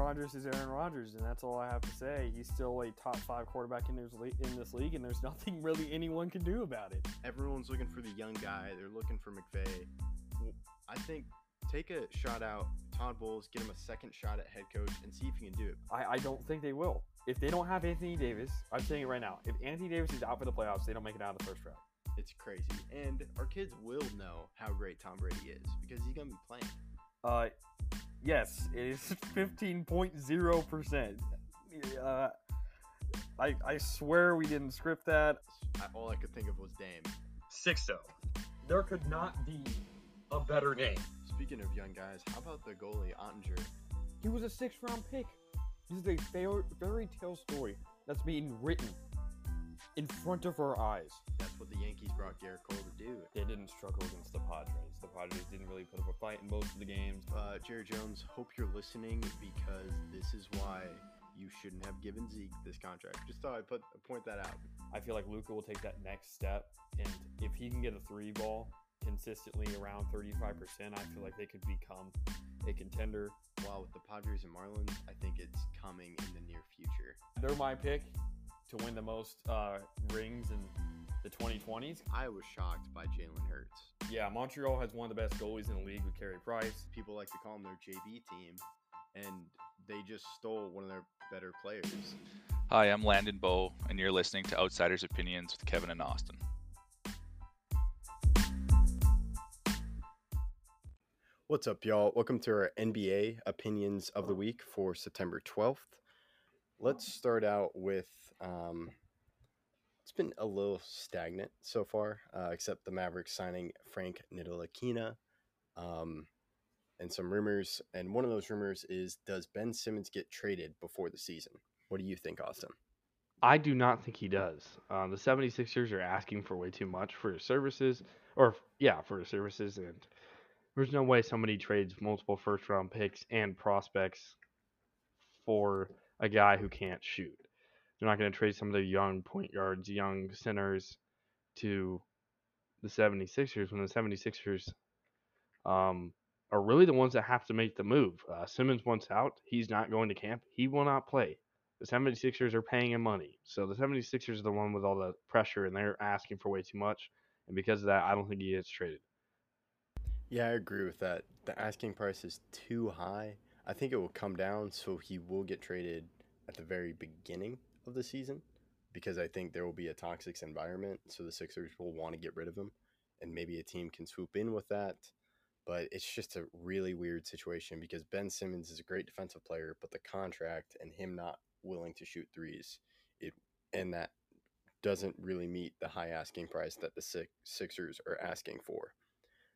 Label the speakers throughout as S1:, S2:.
S1: Rodgers is Aaron Rodgers, and that's all I have to say. He's still a top five quarterback in this, league, in this league, and there's nothing really anyone can do about it.
S2: Everyone's looking for the young guy. They're looking for McVay. I think take a shot out Todd Bowles, get him a second shot at head coach, and see if he can do it.
S1: I, I don't think they will. If they don't have Anthony Davis, I'm saying it right now. If Anthony Davis is out for the playoffs, they don't make it out of the first round.
S2: It's crazy, and our kids will know how great Tom Brady is because he's gonna be playing.
S1: Uh, yes, it is 15.0%. Uh, I, I swear we didn't script that.
S2: All I could think of was Dame.
S3: 6 0. There could not be a better name.
S2: Speaking of young guys, how about the goalie Oettinger?
S1: He was a six round pick. This is a fairy, fairy tale story that's being written in front of our eyes.
S2: That's what the Yankees brought Gerrit Cole to do.
S1: They didn't struggle against the Padres. The Padres didn't really put up a fight in most of the games.
S2: Uh, Jerry Jones, hope you're listening because this is why you shouldn't have given Zeke this contract. Just thought I'd put point that out.
S1: I feel like Luka will take that next step, and if he can get a three ball consistently around 35%, I feel like they could become a contender.
S2: While with the Padres and Marlins, I think it's coming in the near future.
S1: They're my pick to win the most uh, rings in the 2020s.
S2: I was shocked by Jalen Hurts.
S1: Yeah, Montreal has one of the best goalies in the league with Carey Price.
S2: People like to call them their JV team, and they just stole one of their better players.
S4: Hi, I'm Landon Bow, and you're listening to Outsiders Opinions with Kevin and Austin.
S2: What's up, y'all? Welcome to our NBA opinions of the week for September 12th. Let's start out with um, it's been a little stagnant so far, uh, except the Mavericks signing Frank Ntilikina um, and some rumors. And one of those rumors is Does Ben Simmons get traded before the season? What do you think, Austin?
S5: I do not think he does. Uh, the 76ers are asking for way too much for his services, or yeah, for his services, and there's no way somebody trades multiple first round picks and prospects for a guy who can't shoot. They're not going to trade some of their young point guards, young centers to the 76ers when the 76ers um, are really the ones that have to make the move. Uh, Simmons wants out. He's not going to camp. He will not play. The 76ers are paying him money. So the 76ers are the one with all the pressure, and they're asking for way too much. And because of that, I don't think he gets traded.
S2: Yeah, I agree with that. The asking price is too high. I think it will come down, so he will get traded at the very beginning of the season because I think there will be a toxic environment. So the Sixers will want to get rid of him, and maybe a team can swoop in with that. But it's just a really weird situation because Ben Simmons is a great defensive player, but the contract and him not willing to shoot threes, it and that doesn't really meet the high asking price that the six, Sixers are asking for.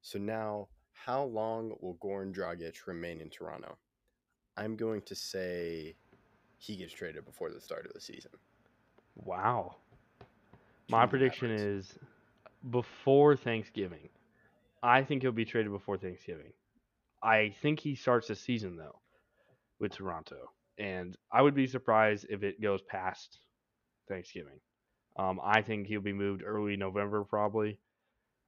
S2: So now, how long will Goran Dragic remain in Toronto? I'm going to say he gets traded before the start of the season.
S5: Wow. My prediction is before Thanksgiving. I think he'll be traded before Thanksgiving. I think he starts the season though with Toronto, and I would be surprised if it goes past Thanksgiving. Um, I think he'll be moved early November probably.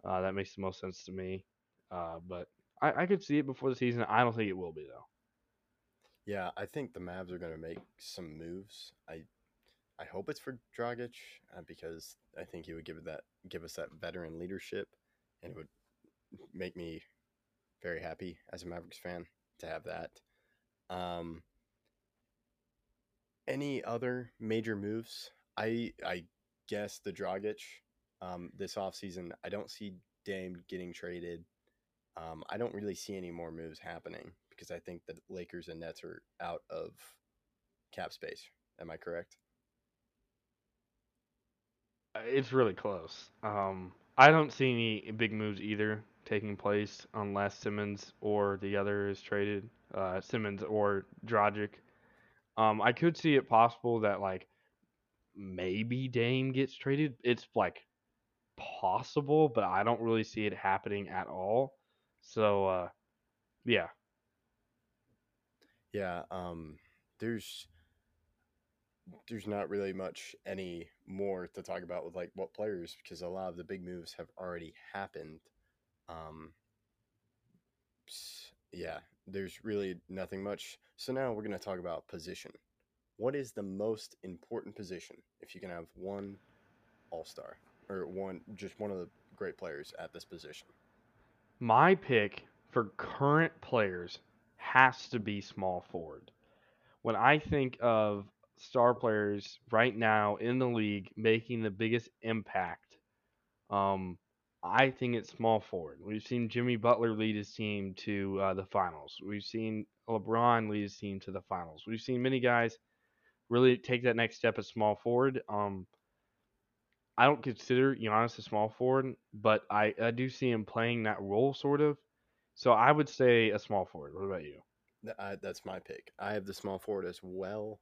S5: Uh, that makes the most sense to me. Uh, but I, I could see it before the season. I don't think it will be though.
S2: Yeah, I think the Mavs are going to make some moves. I I hope it's for Dragic uh, because I think he would give that give us that veteran leadership, and it would make me very happy as a Mavericks fan to have that. Um, any other major moves? I I guess the Dragic um, this offseason. I don't see Dame getting traded. Um, I don't really see any more moves happening because I think the Lakers and Nets are out of cap space. Am I correct?
S5: Uh, it's really close. Um, I don't see any big moves either taking place unless Simmons or the other is traded. Uh, Simmons or Dragic. Um, I could see it possible that like maybe Dame gets traded. It's like possible, but I don't really see it happening at all. So uh, yeah,
S2: yeah, um, there's there's not really much any more to talk about with like what players because a lot of the big moves have already happened. Um, yeah, there's really nothing much. So now we're going to talk about position. What is the most important position if you can have one all star or one, just one of the great players at this position?
S5: My pick for current players has to be small forward. When I think of star players right now in the league making the biggest impact, um, I think it's small forward. We've seen Jimmy Butler lead his team to uh, the finals. We've seen LeBron lead his team to the finals. We've seen many guys really take that next step as small forward. Um, I don't consider Giannis a small forward, but I, I do see him playing that role sort of. So I would say a small forward. What about you?
S2: I, that's my pick. I have the small forward as well.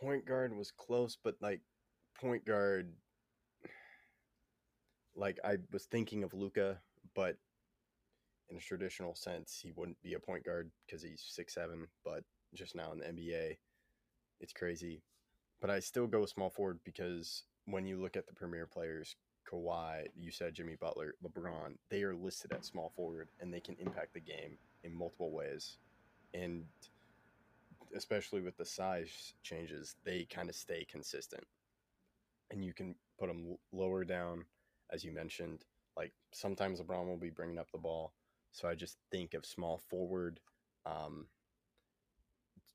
S2: Point guard was close, but like point guard, like I was thinking of Luka, but in a traditional sense, he wouldn't be a point guard because he's six seven. But just now in the NBA, it's crazy. But I still go small forward because when you look at the premier players, Kawhi, you said Jimmy Butler, LeBron, they are listed at small forward and they can impact the game in multiple ways. And especially with the size changes, they kind of stay consistent. And you can put them lower down, as you mentioned. Like sometimes LeBron will be bringing up the ball. So I just think of small forward. Um,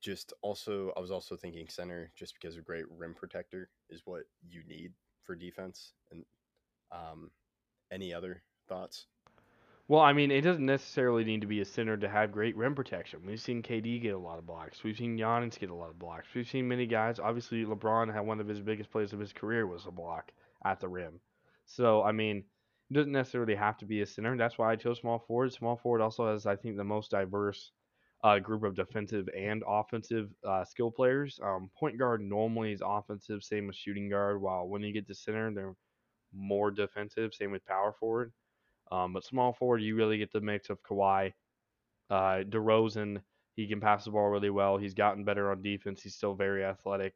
S2: just also, I was also thinking center just because a great rim protector is what you need for defense. And um, any other thoughts?
S5: Well, I mean, it doesn't necessarily need to be a center to have great rim protection. We've seen KD get a lot of blocks. We've seen Giannis get a lot of blocks. We've seen many guys. Obviously, LeBron had one of his biggest plays of his career was a block at the rim. So, I mean, it doesn't necessarily have to be a center. That's why I chose small forward. Small forward also has, I think, the most diverse uh, group of defensive and offensive uh, skill players. Um, point guard normally is offensive, same with shooting guard. While when you get to center, they're more defensive. Same with power forward. Um, but small forward, you really get the mix of Kawhi, uh, DeRozan. He can pass the ball really well. He's gotten better on defense. He's still very athletic.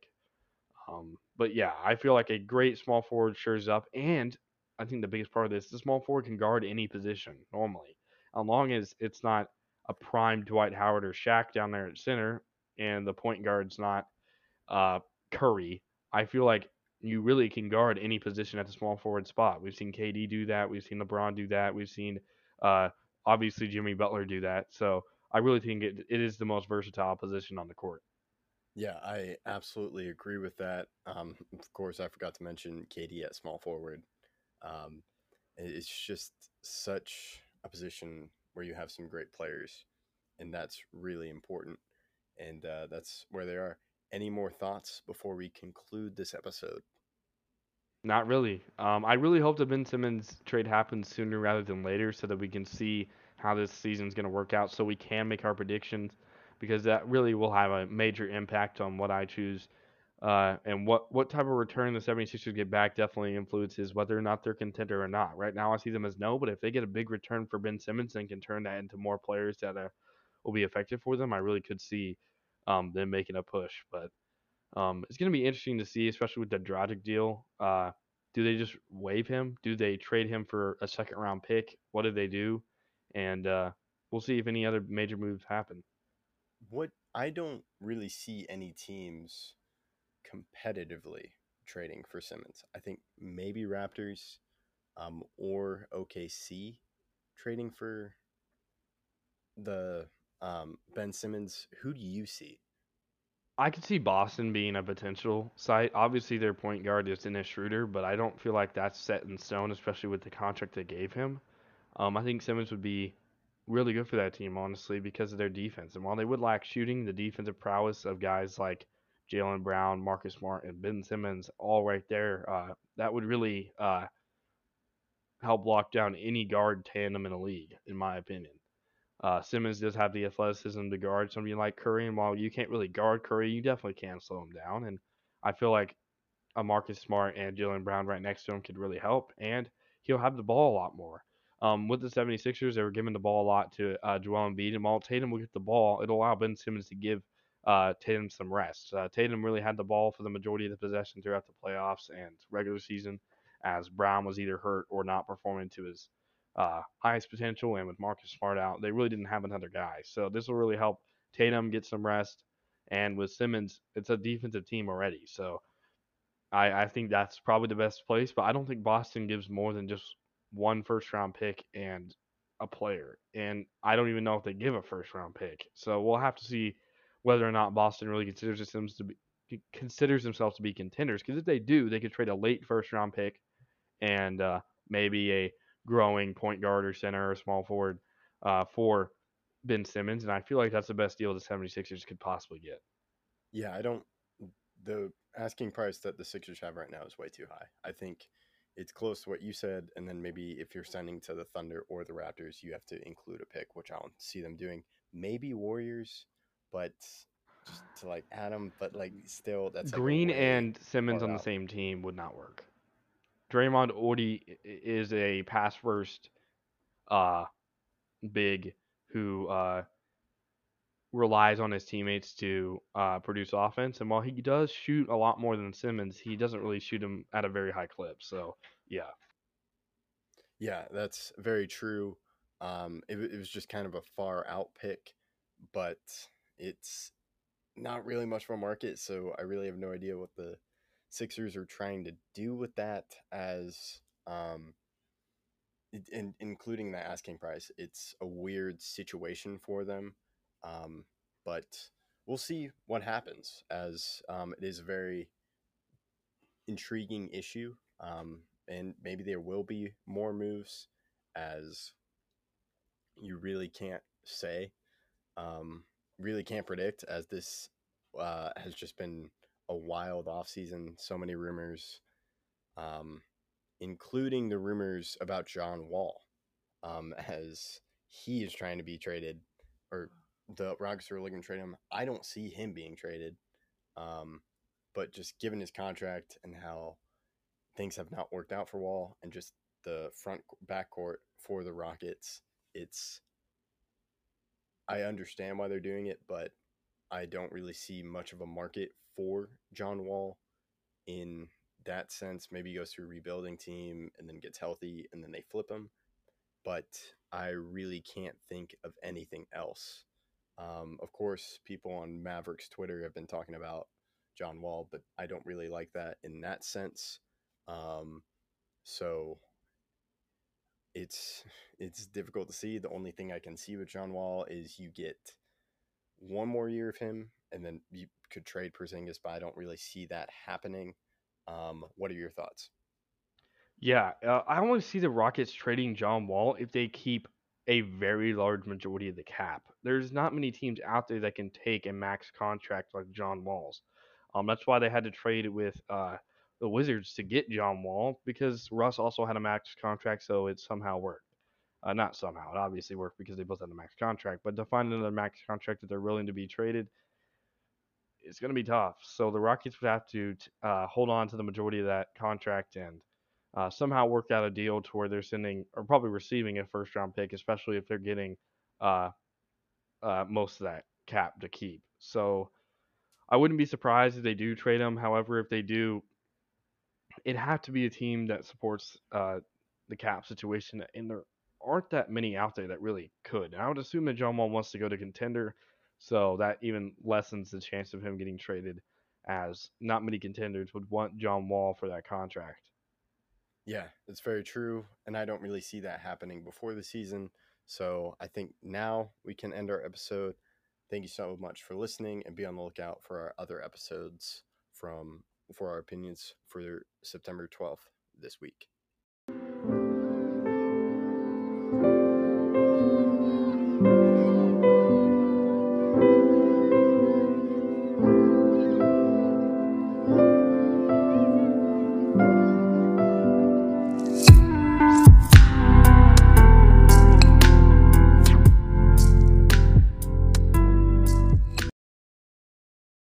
S5: Um, but yeah, I feel like a great small forward shows up, and I think the biggest part of this, the small forward can guard any position normally, as long as it's not a prime Dwight Howard or Shaq down there at center, and the point guard's not uh, Curry. I feel like you really can guard any position at the small forward spot. We've seen KD do that. We've seen LeBron do that. We've seen uh, obviously Jimmy Butler do that. So I really think it, it is the most versatile position on the court.
S2: Yeah, I absolutely agree with that. Um, of course, I forgot to mention KD at small forward. Um, it's just such a position where you have some great players, and that's really important. And uh, that's where they are. Any more thoughts before we conclude this episode?
S5: Not really. Um, I really hope the Ben Simmons trade happens sooner rather than later so that we can see how this season's going to work out so we can make our predictions because that really will have a major impact on what I choose. Uh, and what, what type of return the 76ers get back definitely influences whether or not they're contender or not. Right now, I see them as no, but if they get a big return for Ben Simmons and can turn that into more players that uh, will be effective for them, I really could see um, them making a push. But um, it's going to be interesting to see, especially with the Dragic deal. Uh, do they just waive him? Do they trade him for a second round pick? What do they do? And uh, we'll see if any other major moves happen.
S2: What I don't really see any teams competitively trading for Simmons. I think maybe Raptors um, or OKC trading for the um, Ben Simmons. Who do you see?
S5: I could see Boston being a potential site. Obviously, their point guard is Dennis Schroeder, but I don't feel like that's set in stone, especially with the contract they gave him. Um, I think Simmons would be really good for that team, honestly, because of their defense. And while they would lack shooting, the defensive prowess of guys like Jaylen Brown, Marcus Smart, and Ben Simmons, all right there, uh, that would really uh, help lock down any guard tandem in the league, in my opinion. Uh, Simmons does have the athleticism to guard somebody like Curry, and while you can't really guard Curry, you definitely can slow him down. And I feel like a Marcus Smart and Jaylen Brown right next to him could really help, and he'll have the ball a lot more. Um, with the 76ers, they were giving the ball a lot to uh, Joel Embiid, and while Tatum will get the ball, it'll allow Ben Simmons to give uh, Tatum some rest. Uh, Tatum really had the ball for the majority of the possession throughout the playoffs and regular season, as Brown was either hurt or not performing to his uh, highest potential, and with Marcus Smart out, they really didn't have another guy. So this will really help Tatum get some rest, and with Simmons, it's a defensive team already. So I, I think that's probably the best place, but I don't think Boston gives more than just one first round pick and a player. And I don't even know if they give a first round pick. So we'll have to see whether or not Boston really considers themselves to be considers themselves to be contenders. Because if they do, they could trade a late first round pick and uh, maybe a growing point guard or center or small forward uh, for Ben Simmons. And I feel like that's the best deal the 76ers could possibly get.
S2: Yeah, I don't. The asking price that the Sixers have right now is way too high. I think it's close to what you said, and then maybe if you're sending to the Thunder or the Raptors, you have to include a pick, which I don't see them doing. Maybe Warriors, but just to like add them, but like still, that's
S5: Green and Simmons on the same team would not work. Draymond Odie is a pass first uh big who uh relies on his teammates to uh, produce offense and while he does shoot a lot more than Simmons, he doesn't really shoot him at a very high clip. So, yeah.
S2: Yeah, that's very true. Um, it, it was just kind of a far out pick, but it's not really much of a market, so I really have no idea what the Sixers are trying to do with that. As um, in, including the asking price, it's a weird situation for them. Um, but we'll see what happens, as um, it is a very intriguing issue. Um, and maybe there will be more moves as you really can't say um, really can't predict as this uh, has just been a wild offseason so many rumors um, including the rumors about john wall um, as he is trying to be traded or the rockets are looking to trade him. I don't see him being traded um, but just given his contract and how things have not worked out for Wall and just the front backcourt for the Rockets, it's I understand why they're doing it, but I don't really see much of a market for John Wall in that sense. Maybe he goes through rebuilding team and then gets healthy and then they flip him. But I really can't think of anything else. Um, of course, people on Mavericks Twitter have been talking about John Wall, but I don't really like that in that sense. Um, so it's it's difficult to see. The only thing I can see with John Wall is you get one more year of him, and then you could trade Porzingis, but I don't really see that happening. Um, what are your thoughts?
S5: Yeah, uh, I only see the Rockets trading John Wall if they keep a very large majority of the cap. There's not many teams out there that can take a max contract like John Wall's. Um, that's why they had to trade with uh, the Wizards to get John Wall because Russ also had a max contract, so it somehow worked. Uh, not somehow, it obviously worked because they both had a max contract. But to find another max contract that they're willing to be traded, it's going to be tough. So the Rockets would have to uh, hold on to the majority of that contract and uh, somehow work out a deal to where they're sending or probably receiving a first round pick, especially if they're getting uh, uh, most of that cap to keep. So I wouldn't be surprised if they do trade him. However, if they do, it'd have to be a team that supports uh, the cap situation, and there aren't that many out there that really could. And I would assume that John Wall wants to go to contender, so that even lessens the chance of him getting traded, as not many contenders would want John Wall for that contract.
S2: Yeah, it's very true. And I don't really see that happening before the season. So I think now we can end our episode. Thank you so much for listening and be on the lookout for our other episodes from for our opinions for September 12th this week.